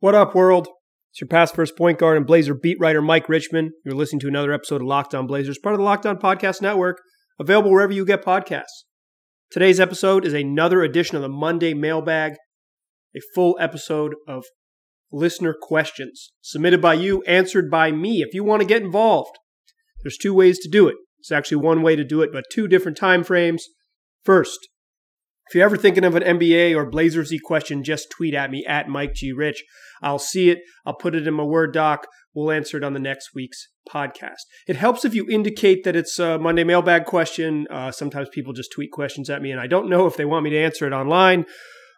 What up, world? It's your past first point guard and Blazer beat writer Mike Richman. You're listening to another episode of Locked On Blazers, part of the Locked On Podcast Network, available wherever you get podcasts. Today's episode is another edition of the Monday Mailbag, a full episode of listener questions submitted by you, answered by me. If you want to get involved, there's two ways to do it. It's actually one way to do it, but two different time frames. First, if you're ever thinking of an NBA or Blazersy question, just tweet at me at Mike G. Rich. I'll see it. I'll put it in my Word doc. We'll answer it on the next week's podcast. It helps if you indicate that it's a Monday mailbag question. Uh, sometimes people just tweet questions at me, and I don't know if they want me to answer it online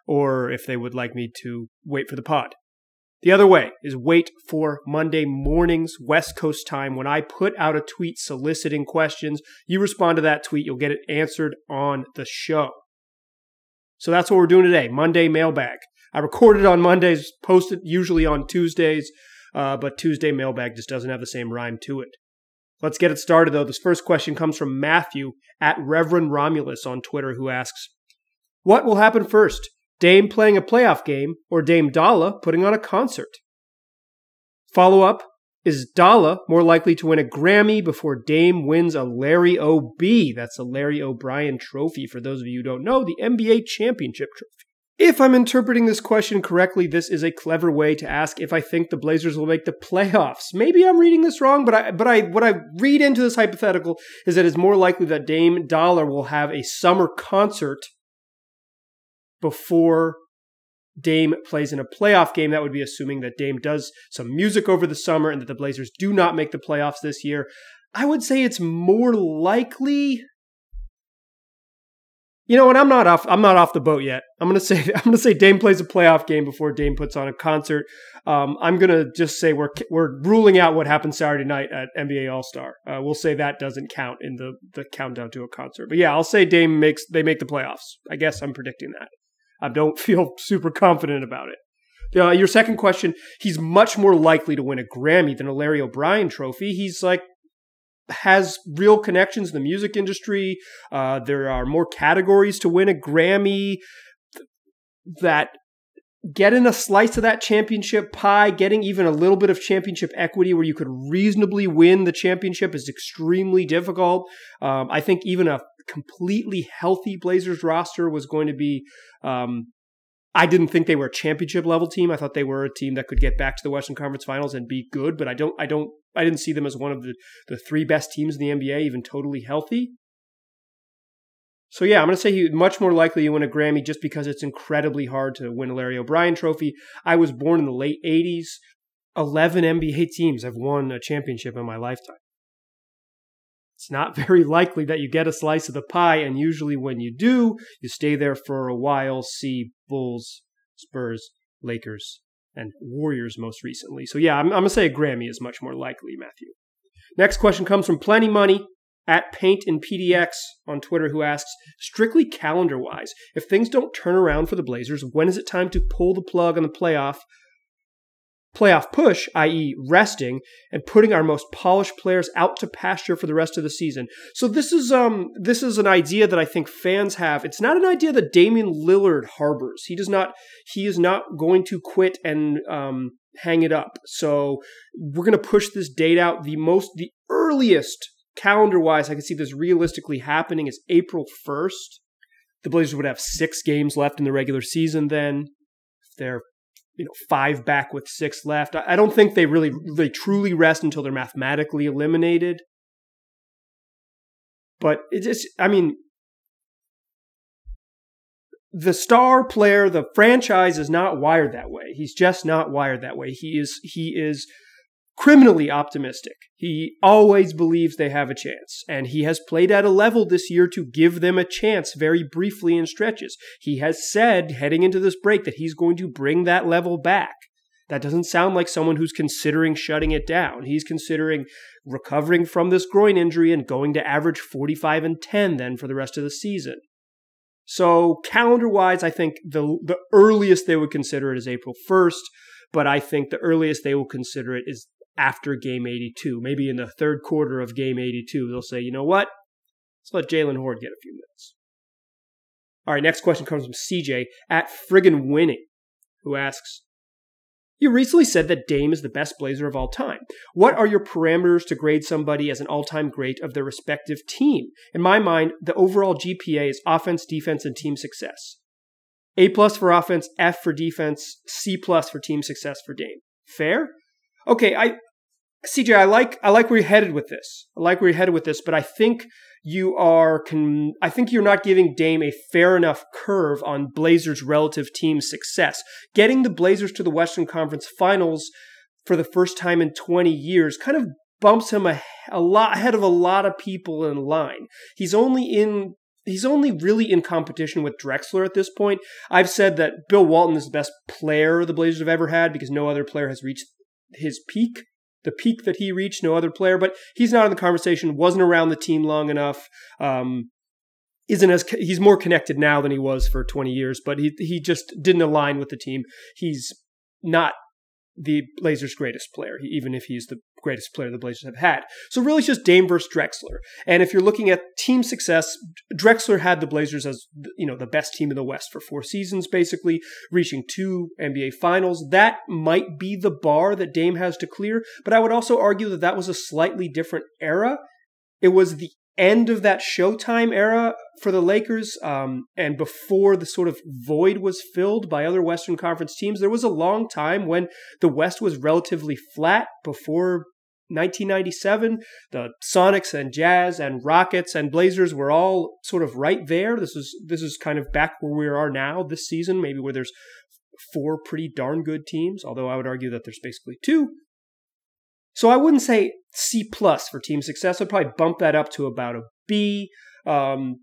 or if they would like me to wait for the pod. The other way is wait for Monday mornings, West Coast time, when I put out a tweet soliciting questions. You respond to that tweet, you'll get it answered on the show. So that's what we're doing today Monday mailbag. I recorded on Mondays, posted usually on Tuesdays, uh, but Tuesday mailbag just doesn't have the same rhyme to it. Let's get it started though. This first question comes from Matthew at Reverend Romulus on Twitter, who asks, What will happen first? Dame playing a playoff game or Dame Dolla putting on a concert? Follow up is Dolla more likely to win a Grammy before Dame wins a Larry O.B.? That's a Larry O'Brien trophy, for those of you who don't know, the NBA championship trophy. If I'm interpreting this question correctly, this is a clever way to ask if I think the Blazers will make the playoffs. Maybe I'm reading this wrong, but I but I what I read into this hypothetical is that it's more likely that Dame Dolla will have a summer concert before Dame plays in a playoff game. That would be assuming that Dame does some music over the summer and that the Blazers do not make the playoffs this year. I would say it's more likely. You know what? I'm not off. I'm not off the boat yet. I'm gonna say I'm gonna say Dame plays a playoff game before Dame puts on a concert. Um, I'm gonna just say we're we're ruling out what happened Saturday night at NBA All Star. Uh, we'll say that doesn't count in the the countdown to a concert. But yeah, I'll say Dame makes they make the playoffs. I guess I'm predicting that. I don't feel super confident about it. Uh, your second question, he's much more likely to win a Grammy than a Larry O'Brien trophy. He's like, has real connections in the music industry. Uh, there are more categories to win a Grammy that getting a slice of that championship pie, getting even a little bit of championship equity where you could reasonably win the championship is extremely difficult. Um, I think even a completely healthy Blazers roster was going to be. Um, I didn't think they were a championship level team. I thought they were a team that could get back to the Western Conference Finals and be good, but I don't. I don't. I didn't see them as one of the the three best teams in the NBA, even totally healthy. So yeah, I'm going to say he much more likely to win a Grammy just because it's incredibly hard to win a Larry O'Brien trophy. I was born in the late 80s. 11 NBA teams have won a championship in my lifetime. It's not very likely that you get a slice of the pie, and usually when you do, you stay there for a while, see Bulls, Spurs, Lakers, and Warriors most recently. So yeah, I'm, I'm going to say a Grammy is much more likely, Matthew. Next question comes from Plenty Money at Paint and PDX on Twitter, who asks, strictly calendar wise, if things don't turn around for the Blazers, when is it time to pull the plug on the playoff playoff push, i.e., resting and putting our most polished players out to pasture for the rest of the season. So this is um this is an idea that I think fans have. It's not an idea that Damian Lillard harbors. He does not he is not going to quit and um hang it up. So we're going to push this date out. The most the earliest calendar wise I can see this realistically happening is April 1st. The Blazers would have 6 games left in the regular season then. If they're you know five back with six left. I don't think they really they truly rest until they're mathematically eliminated. But it just I mean the star player, the franchise is not wired that way. He's just not wired that way. He is he is criminally optimistic. He always believes they have a chance, and he has played at a level this year to give them a chance very briefly in stretches. He has said heading into this break that he's going to bring that level back. That doesn't sound like someone who's considering shutting it down. He's considering recovering from this groin injury and going to average 45 and 10 then for the rest of the season. So, calendar wise, I think the, the earliest they would consider it is April 1st, but I think the earliest they will consider it is after game 82. Maybe in the third quarter of game 82, they'll say, you know what? Let's let Jalen Hoard get a few minutes. All right, next question comes from CJ at friggin' winning, who asks, You recently said that Dame is the best Blazer of all time. What are your parameters to grade somebody as an all time great of their respective team? In my mind, the overall GPA is offense, defense, and team success. A plus for offense, F for defense, C plus for team success for Dame. Fair? Okay, I CJ, I like I like where you're headed with this. I like where you're headed with this, but I think you are con- I think you're not giving Dame a fair enough curve on Blazers' relative team success. Getting the Blazers to the Western Conference Finals for the first time in 20 years kind of bumps him a, a lot ahead of a lot of people in line. He's only in he's only really in competition with Drexler at this point. I've said that Bill Walton is the best player the Blazers have ever had because no other player has reached his peak the peak that he reached, no other player, but he's not in the conversation, wasn't around the team long enough. Um, isn't as he's more connected now than he was for 20 years, but he he just didn't align with the team. He's not the Blazers' greatest player, even if he's the greatest player the Blazers have had. So really, it's just Dame versus Drexler. And if you're looking at team success, Drexler had the Blazers as you know the best team in the West for four seasons, basically reaching two NBA Finals. That might be the bar that Dame has to clear. But I would also argue that that was a slightly different era. It was the end of that Showtime era for the Lakers, um, and before the sort of void was filled by other Western Conference teams, there was a long time when the West was relatively flat before 1997. The Sonics and Jazz and Rockets and Blazers were all sort of right there. This is this is kind of back where we are now this season, maybe where there's four pretty darn good teams, although I would argue that there's basically two. So I wouldn't say C plus for team success. I'd probably bump that up to about a B. Um,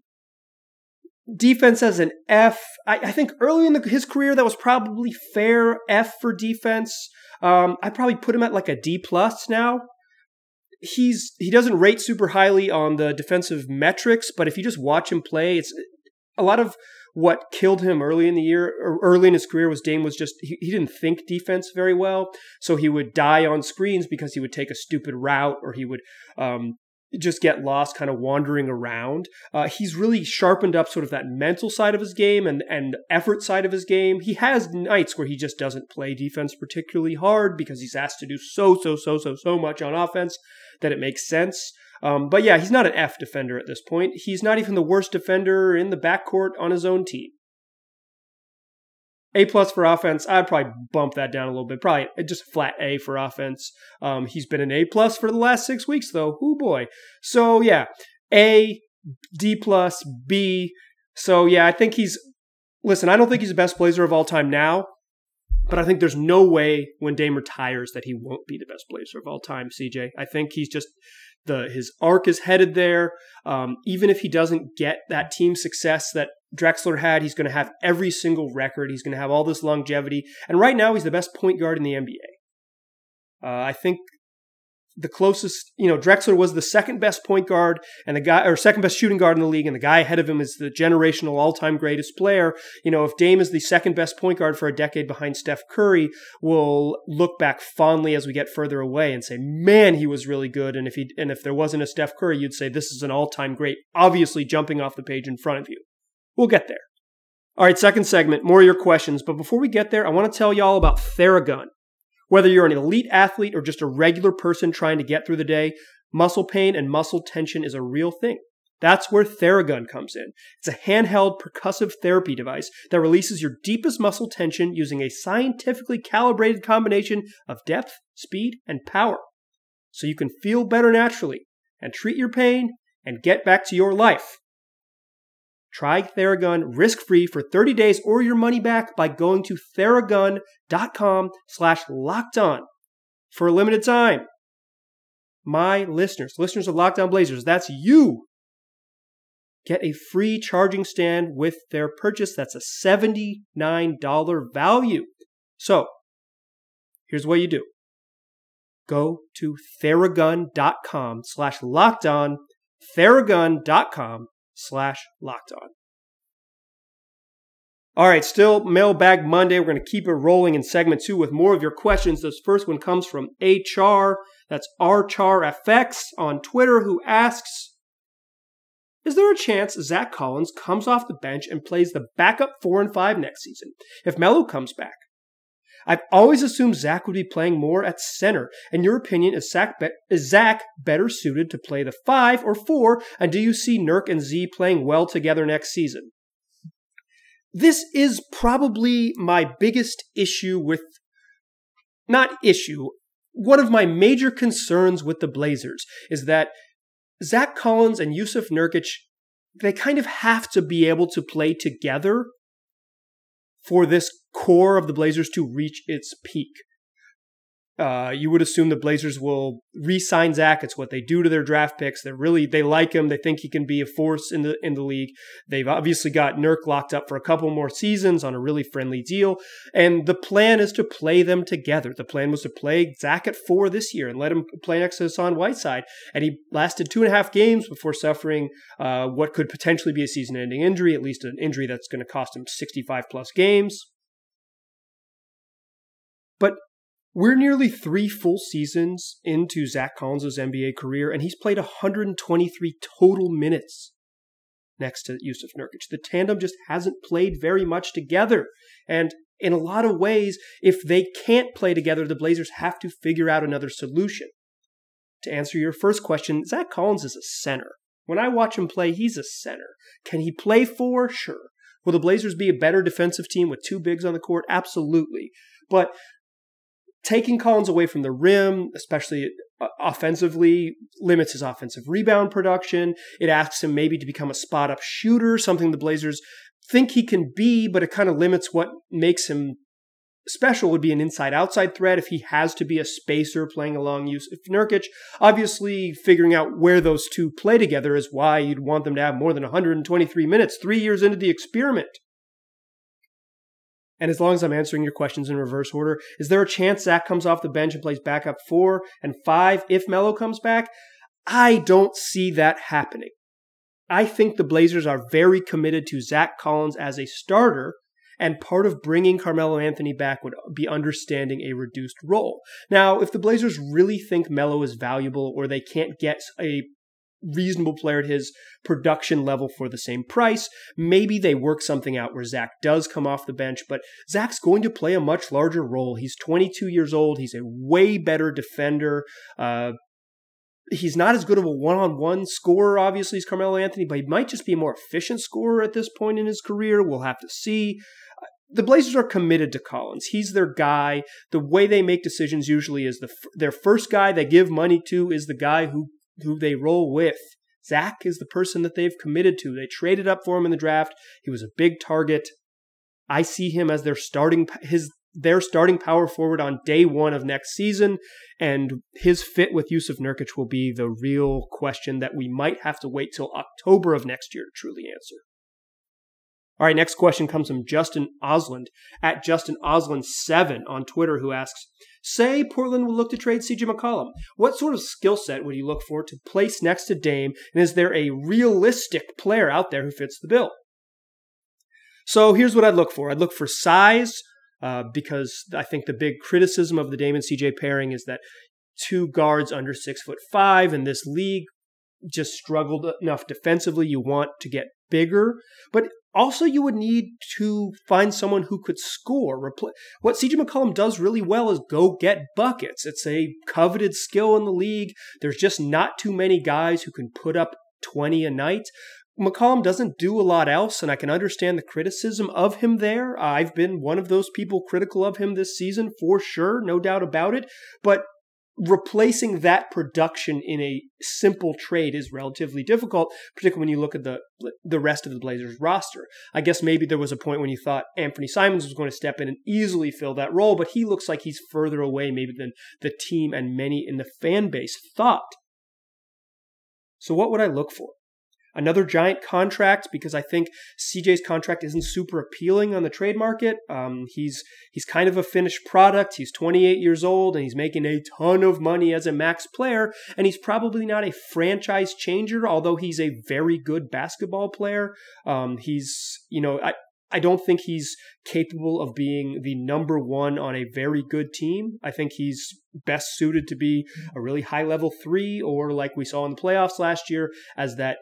defense as an F. I, I think early in the, his career that was probably fair F for defense. Um, I'd probably put him at like a D plus now. He's he doesn't rate super highly on the defensive metrics, but if you just watch him play, it's a lot of what killed him early in the year or early in his career was Dame was just he, he didn't think defense very well, so he would die on screens because he would take a stupid route or he would um, just get lost kind of wandering around. Uh, he's really sharpened up sort of that mental side of his game and, and effort side of his game. He has nights where he just doesn't play defense particularly hard because he's asked to do so, so, so, so, so much on offense that it makes sense. Um, but yeah, he's not an F defender at this point. He's not even the worst defender in the backcourt on his own team. A plus for offense. I'd probably bump that down a little bit. Probably just flat A for offense. Um, he's been an A plus for the last six weeks though. Oh boy. So yeah, A, D plus, B. So yeah, I think he's. Listen, I don't think he's the best Blazer of all time now, but I think there's no way when Dame retires that he won't be the best Blazer of all time. CJ, I think he's just the his arc is headed there. Um, even if he doesn't get that team success that Drexler had, he's going to have every single record. He's going to have all this longevity. And right now, he's the best point guard in the NBA. Uh, I think the closest, you know, Drexler was the second best point guard and the guy, or second best shooting guard in the league, and the guy ahead of him is the generational all time greatest player. You know, if Dame is the second best point guard for a decade behind Steph Curry, we'll look back fondly as we get further away and say, man, he was really good. And if he, and if there wasn't a Steph Curry, you'd say this is an all time great, obviously jumping off the page in front of you. We'll get there. All right, second segment, more of your questions. But before we get there, I want to tell y'all about Theragun. Whether you're an elite athlete or just a regular person trying to get through the day, muscle pain and muscle tension is a real thing. That's where Theragun comes in. It's a handheld percussive therapy device that releases your deepest muscle tension using a scientifically calibrated combination of depth, speed, and power. So you can feel better naturally and treat your pain and get back to your life. Try Theragun risk-free for 30 days or your money back by going to theragun.com slash locked on for a limited time. My listeners, listeners of Locked On Blazers, that's you. Get a free charging stand with their purchase. That's a $79 value. So, here's what you do. Go to theragun.com slash locked on, theragun.com slash locked on. All right, still Mailbag Monday. We're going to keep it rolling in segment two with more of your questions. This first one comes from HR. That's RCharFX on Twitter, who asks Is there a chance Zach Collins comes off the bench and plays the backup four and five next season if Melo comes back? I've always assumed Zach would be playing more at center. In your opinion, is Zach, be- is Zach better suited to play the five or four? And do you see Nurk and Z playing well together next season? This is probably my biggest issue with, not issue, one of my major concerns with the Blazers is that Zach Collins and Jusuf Nurkic, they kind of have to be able to play together for this core of the Blazers to reach its peak. Uh, you would assume the Blazers will re-sign Zach. It's what they do to their draft picks. They're really they like him. They think he can be a force in the in the league. They've obviously got Nurk locked up for a couple more seasons on a really friendly deal. And the plan is to play them together. The plan was to play Zach at four this year and let him play next to Hassan Whiteside. And he lasted two and a half games before suffering uh, what could potentially be a season-ending injury, at least an injury that's going to cost him 65 plus games. But we're nearly three full seasons into Zach Collins' NBA career, and he's played 123 total minutes next to Jusuf Nurkic. The tandem just hasn't played very much together. And in a lot of ways, if they can't play together, the Blazers have to figure out another solution. To answer your first question, Zach Collins is a center. When I watch him play, he's a center. Can he play four? Sure. Will the Blazers be a better defensive team with two bigs on the court? Absolutely. But taking Collins away from the rim, especially uh, offensively, limits his offensive rebound production. It asks him maybe to become a spot up shooter, something the Blazers think he can be, but it kind of limits what makes him special would be an inside outside threat if he has to be a spacer playing along Jusuf Nurkic. Obviously, figuring out where those two play together is why you'd want them to have more than 123 minutes, three years into the experiment. And as long as I'm answering your questions in reverse order, is there a chance Zach comes off the bench and plays backup four and five if Melo comes back? I don't see that happening. I think the Blazers are very committed to Zach Collins as a starter, and part of bringing Carmelo Anthony back would be understanding a reduced role. Now, if the Blazers really think Melo is valuable or they can't get a reasonable player at his production level for the same price. Maybe they work something out where Zach does come off the bench, but Zach's going to play a much larger role. He's 22 years old. He's a way better defender. Uh, he's not as good of a one-on-one scorer, obviously, as Carmelo Anthony, but he might just be a more efficient scorer at this point in his career. We'll have to see. The Blazers are committed to Collins. He's their guy. The way they make decisions usually is the their first guy they give money to is the guy who who they roll with. Zach is the person that they've committed to. They traded up for him in the draft. He was a big target. I see him as their starting his their starting power forward on day one of next season, and his fit with Jusuf Nurkic will be the real question that we might have to wait till October of next year to truly answer. All right, next question comes from Justin Osland at Justin Osland7 on Twitter, who asks Say Portland will look to trade CJ McCollum. What sort of skill set would you look for to place next to Dame? And is there a realistic player out there who fits the bill? So here's what I'd look for I'd look for size, uh, because I think the big criticism of the Dame and CJ pairing is that two guards under six foot five in this league just struggled enough defensively. You want to get bigger, but also, you would need to find someone who could score. What CJ McCollum does really well is go get buckets. It's a coveted skill in the league. There's just not too many guys who can put up 20 a night. McCollum doesn't do a lot else, and I can understand the criticism of him there. I've been one of those people critical of him this season for sure, no doubt about it. But replacing that production in a simple trade is relatively difficult, particularly when you look at the the rest of the Blazers roster. I guess maybe there was a point when you thought Anthony Simons was going to step in and easily fill that role, but he looks like he's further away maybe than the team and many in the fan base thought. So what would I look for? Another giant contract because I think CJ's contract isn't super appealing on the trade market. Um, he's he's kind of a finished product. He's 28 years old and he's making a ton of money as a max player, and he's probably not a franchise changer, although he's a very good basketball player. Um, he's you know I. I don't think he's capable of being the number one on a very good team. I think he's best suited to be a really high level three, or like we saw in the playoffs last year, as that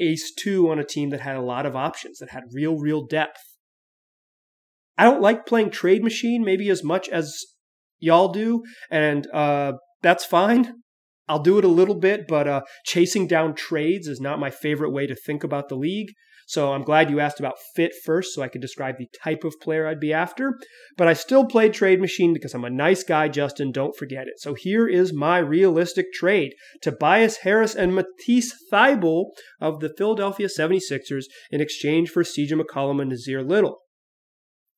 ace two on a team that had a lot of options, that had real, real depth. I don't like playing trade machine maybe as much as y'all do, and uh, that's fine. I'll do it a little bit, but uh, chasing down trades is not my favorite way to think about the league. So I'm glad you asked about fit first so I could describe the type of player I'd be after. But I still played Trade Machine because I'm a nice guy, Justin. Don't forget it. So here is my realistic trade Tobias Harris and Matisse Thybulle of the Philadelphia 76ers in exchange for CJ McCollum and Nassir Little.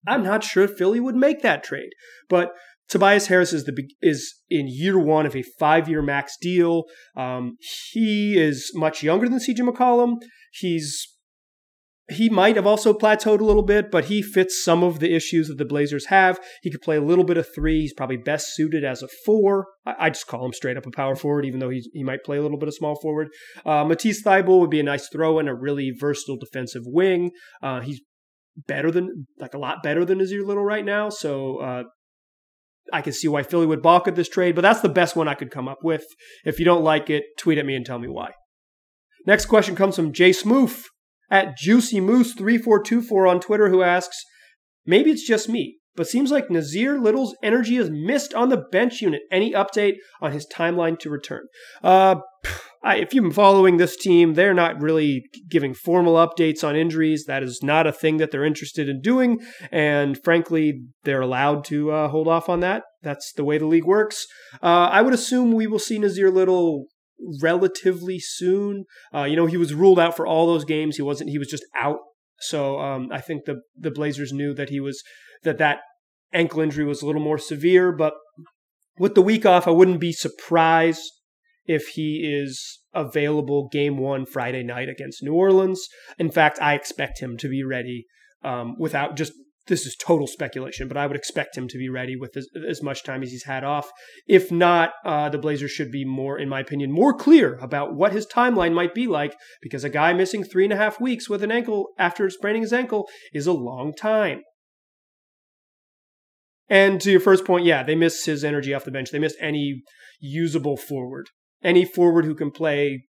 I'm not sure Philly would make that trade, but Tobias Harris is the is in year one of a five year max deal. Um, he is much younger than CJ McCollum. He's he might have also plateaued a little bit, but he fits some of the issues that the Blazers have. He could play a little bit of three. He's probably best suited as a four. I, I just call him straight up a power forward, even though he he might play a little bit of small forward. Uh, Matisse Thybulle would be a nice throw in, a really versatile defensive wing. Uh, he's better than like a lot better than Nassir Little right now. So uh, I can see why Philly would balk at this trade, but that's the best one I could come up with. If you don't like it, tweet at me and tell me why. Next question comes from Jay Smoof at Juicy Moose 3424 on Twitter, who asks, Maybe it's just me, but seems like Nassir Little's energy is missed on the bench unit. Any update on his timeline to return? Uh, I, if you've been following this team, they're not really giving formal updates on injuries. That is not a thing that they're interested in doing. And frankly, they're allowed to uh, hold off on that. That's the way the league works. Uh, I would assume we will see Nassir Little relatively soon. Uh, you know, he was ruled out for all those games. He wasn't. He was just out. So um, I think the the Blazers knew that he was that that ankle injury was a little more severe. But with the week off, I wouldn't be surprised if he is available game one Friday night against New Orleans. In fact, I expect him to be ready um, without just this is total speculation, but I would expect him to be ready with as, as much time as he's had off. If not, uh, the Blazers should be more, in my opinion, more clear about what his timeline might be like, because a guy missing three and a half weeks with an ankle after spraining his ankle is a long time. And to your first point, yeah, they missed his energy off the bench. They missed any usable forward any forward who can play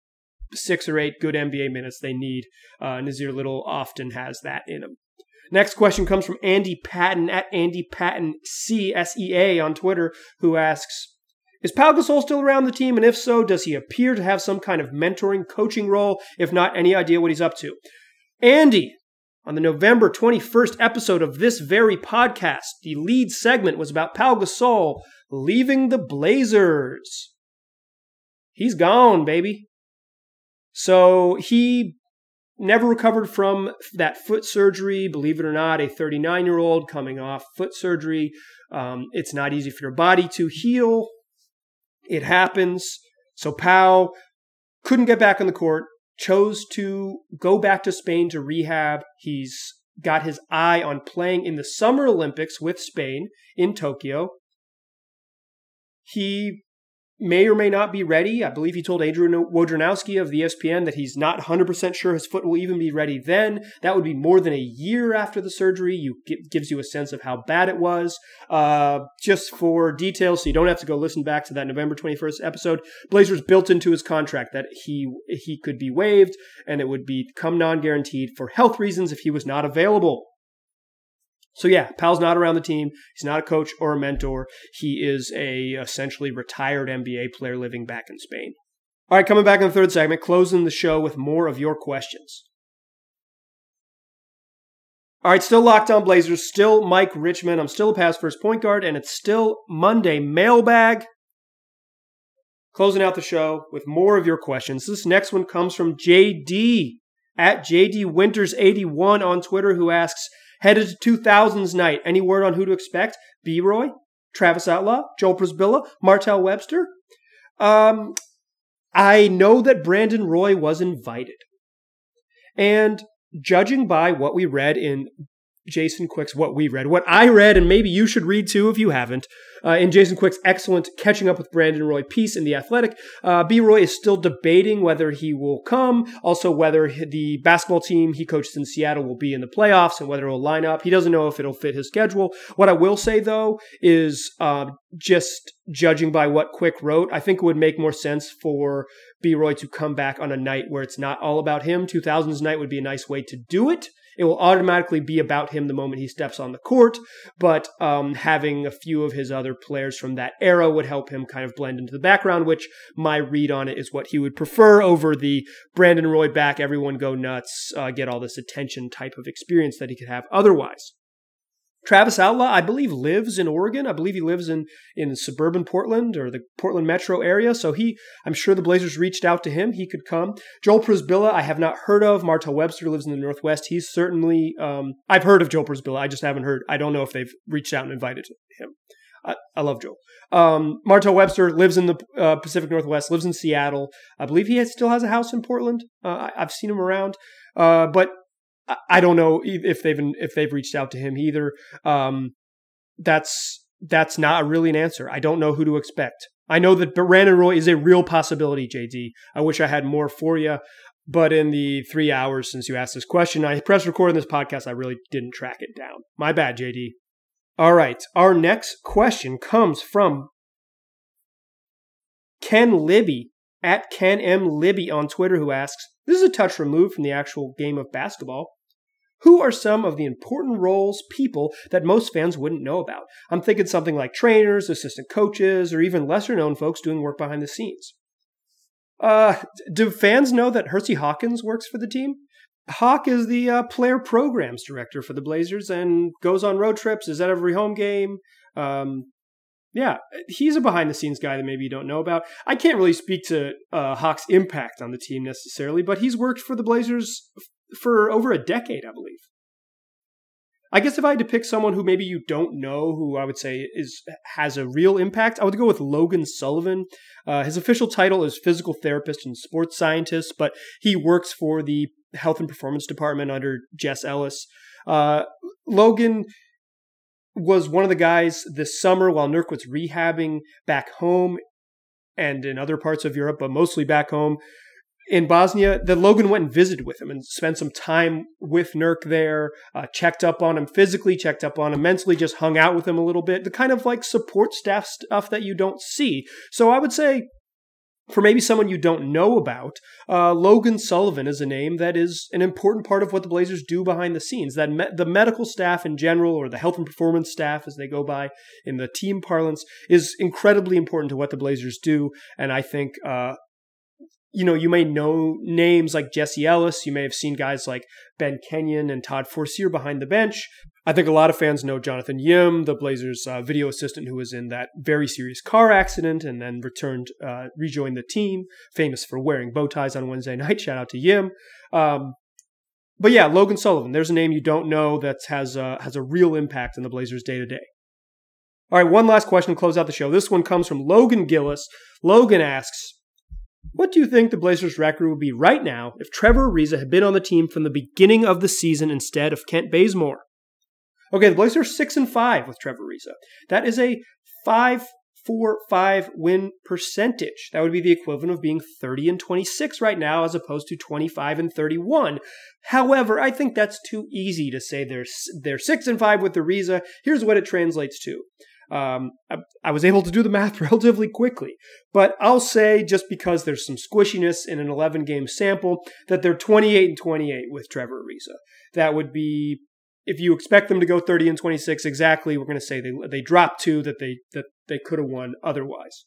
six or eight good NBA minutes they need. Uh, Nassir Little often has that in him. Next question comes from Andy Patton at Andy Patton CSEA on Twitter, who asks, is Pau Gasol still around the team? And if so, does he appear to have some kind of mentoring, coaching role? If not, any idea what he's up to? Andy, on the November 21st episode of this very podcast, the lead segment was about Pau Gasol leaving the Blazers he's gone, baby. So he never recovered from that foot surgery. Believe it or not, a 39 year old coming off foot surgery. Um, it's not easy for your body to heal. It happens. So Pau couldn't get back on the court, chose to go back to Spain to rehab. He's got his eye on playing in the Summer Olympics with Spain in Tokyo. He may or may not be ready. I believe he told Adrian Wojnarowski of the ESPN that he's not 100% sure his foot will even be ready then. That would be more than a year after the surgery. You gives you a sense of how bad it was. Uh, just for details, so you don't have to go listen back to that November 21st episode. Blazers built into his contract that he he could be waived and it would become non-guaranteed for health reasons if he was not available. So yeah, Pau's not around the team. He's not a coach or a mentor. He is a essentially retired NBA player living back in Spain. All right, coming back in the third segment, closing the show with more of your questions. All right, still locked on Blazers, still Mike Richman. I'm still a pass first point guard, and it's still Monday mailbag. Closing out the show with more of your questions. This next one comes from JD at JD Winters81 on Twitter, who asks, Headed to 2000s night. Any word on who to expect? B. Roy, Travis Outlaw, Joel Przybilla, Martell Webster. Um, I know that Brandon Roy was invited. And judging by what we read in Jason Quick's what we read, what I read, and maybe you should read too if you haven't. Uh, in Jason Quick's excellent Catching Up with Brandon Roy piece in The Athletic, uh, B. Roy is still debating whether he will come, also whether the basketball team he coaches in Seattle will be in the playoffs and whether it will line up. He doesn't know if it'll fit his schedule. What I will say though is uh, just judging by what Quick wrote, I think it would make more sense for B. Roy to come back on a night where it's not all about him. 2000s night would be a nice way to do it it will automatically be about him the moment he steps on the court. But um, having a few of his other players from that era would help him kind of blend into the background, which my read on it is what he would prefer over the Brandon Roy back, everyone go nuts, uh, get all this attention type of experience that he could have otherwise. Travis Outlaw, I believe, lives in Oregon. I believe he lives in in suburban Portland or the Portland metro area. So he, I'm sure the Blazers reached out to him. He could come. Joel Przybilla, I have not heard of. Martell Webster lives in the Northwest. He's certainly, um, I've heard of Joel Przybilla. I just haven't heard. I don't know if they've reached out and invited him. I, I love Joel. Um, Martell Webster lives in the uh, Pacific Northwest, lives in Seattle. I believe he has, still has a house in Portland. Uh, I, have seen him around. Uh, but I don't know if they've if they've reached out to him either. Um, that's that's not really an answer. I don't know who to expect. I know that Brandon Roy is a real possibility, JD. I wish I had more for you, but in the three hours since you asked this question, I pressed record on this podcast. I really didn't track it down. My bad, JD. All right, our next question comes from Ken Libby at Ken M Libby on Twitter, who asks, "This is a touch removed from the actual game of basketball." Who are some of the important roles, people that most fans wouldn't know about? I'm thinking something like trainers, assistant coaches, or even lesser known folks doing work behind the scenes. Uh, do fans know that Hersey Hawkins works for the team? Hawk is the uh, player programs director for the Blazers and goes on road trips, is at every home game. Um, yeah, he's a behind the scenes guy that maybe you don't know about. I can't really speak to uh, Hawk's impact on the team necessarily, but he's worked for the Blazers for over a decade, I believe. I guess if I had to pick someone who maybe you don't know, who I would say is has a real impact, I would go with Logan Sullivan. Uh, his official title is physical therapist and sports scientist, but he works for the health and performance department under Jess Ellis. Uh, Logan was one of the guys this summer while Nurk was rehabbing back home and in other parts of Europe, but mostly back home in Bosnia that Logan went and visited with him and spent some time with Nurk there, uh, checked up on him physically, checked up on him mentally, just hung out with him a little bit. The kind of like support staff stuff that you don't see. So I would say for maybe someone you don't know about, uh, Logan Sullivan is a name that is an important part of what the Blazers do behind the scenes. That me- the medical staff in general, or the health and performance staff as they go by in the team parlance, is incredibly important to what the Blazers do. And I think uh, you know, you may know names like Jesse Ellis. You may have seen guys like Ben Kenyon and Todd Forcier behind the bench. I think a lot of fans know Jonathan Yim, the Blazers' uh, video assistant who was in that very serious car accident and then returned, uh, rejoined the team, famous for wearing bow ties on Wednesday night. Shout out to Yim. Um, but yeah, Logan Sullivan. There's a name you don't know that has uh, has a real impact on the Blazers day to day. All right, one last question to close out the show. This one comes from Logan Gillis. Logan asks, what do you think the Blazers' record would be right now if Trevor Ariza had been on the team from the beginning of the season instead of Kent Bazemore? Okay, the Blazers are six and five with Trevor Ariza. That is a five four five win percentage. That would be the equivalent of being 30 and 26 right now as opposed to 25 and 31. However, I think that's too easy to say they're they're 6 and 5 with Ariza. Here's what it translates to. Um, I, I, was able to do the math relatively quickly, but I'll say just because there's some squishiness in an 11 game sample that they're 28 and 28 with Trevor Ariza. That would be if you expect them to go 30 and 26 exactly, we're going to say they they dropped two that they that they could have won otherwise.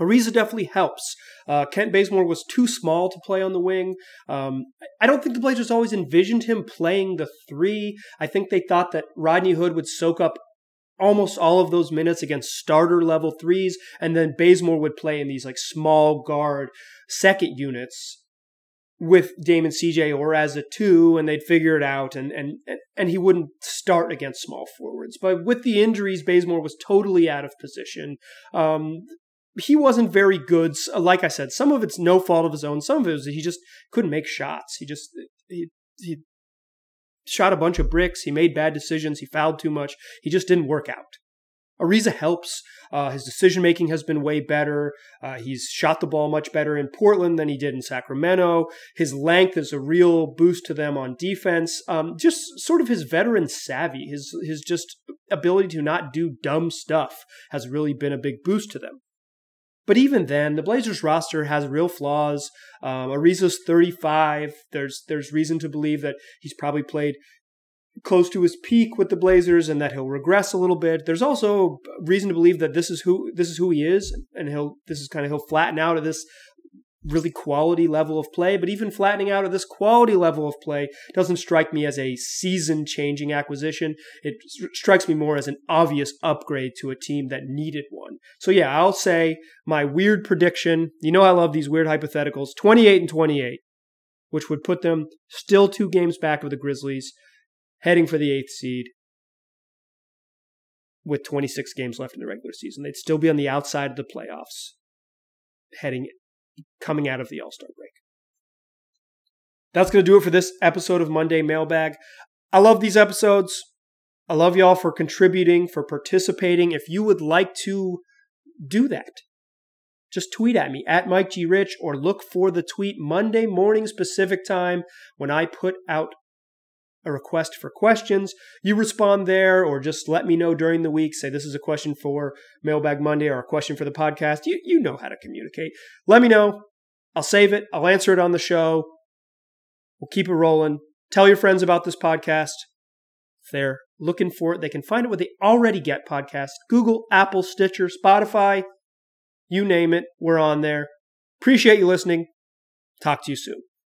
Ariza definitely helps. Uh, Kent Bazemore was too small to play on the wing. Um, I don't think the Blazers always envisioned him playing the three. I think they thought that Rodney Hood would soak up almost all of those minutes against starter level threes, and then Bazemore would play in these like small guard second units with Damon CJ or as a two, and they'd figure it out, and and and he wouldn't start against small forwards. But with the injuries, Bazemore was totally out of position. Um, he wasn't very good. Like I said, some of it's no fault of his own. Some of it was he just couldn't make shots. He just he, he shot a bunch of bricks. He made bad decisions. He fouled too much. He just didn't work out. Ariza helps. Uh, his decision making has been way better. Uh, he's shot the ball much better in Portland than he did in Sacramento. His length is a real boost to them on defense. Um, just sort of his veteran savvy, his his just ability to not do dumb stuff has really been a big boost to them. But even then, the Blazers roster has real flaws. Um, Ariza's 35. There's there's reason to believe that he's probably played close to his peak with the Blazers and that he'll regress a little bit. There's also reason to believe that this is who this is who he is and he'll this is kind of he'll flatten out of this really quality level of play, but even flattening out of this quality level of play doesn't strike me as a season changing acquisition. It strikes me more as an obvious upgrade to a team that needed one. So yeah, I'll say my weird prediction, you know I love these weird hypotheticals, 28 and 28, which would put them still two games back of the Grizzlies, heading for the eighth seed with 26 games left in the regular season. They'd still be on the outside of the playoffs heading coming out of the All Star break. That's going to do it for this episode of Monday Mailbag. I love these episodes. I love y'all for contributing, for participating. If you would like to do that, just tweet at me at Mike G. Rich or look for the tweet Monday morning Pacific time when I put out a request for questions. You respond there or just let me know during the week. Say this is a question for Mailbag Monday or a question for the podcast. You, you know how to communicate. Let me know. I'll save it. I'll answer it on the show. We'll keep it rolling. Tell your friends about this podcast. If they're looking for it, they can find it where they already get podcasts Google, Apple, Stitcher, Spotify, you name it. We're on there. Appreciate you listening. Talk to you soon.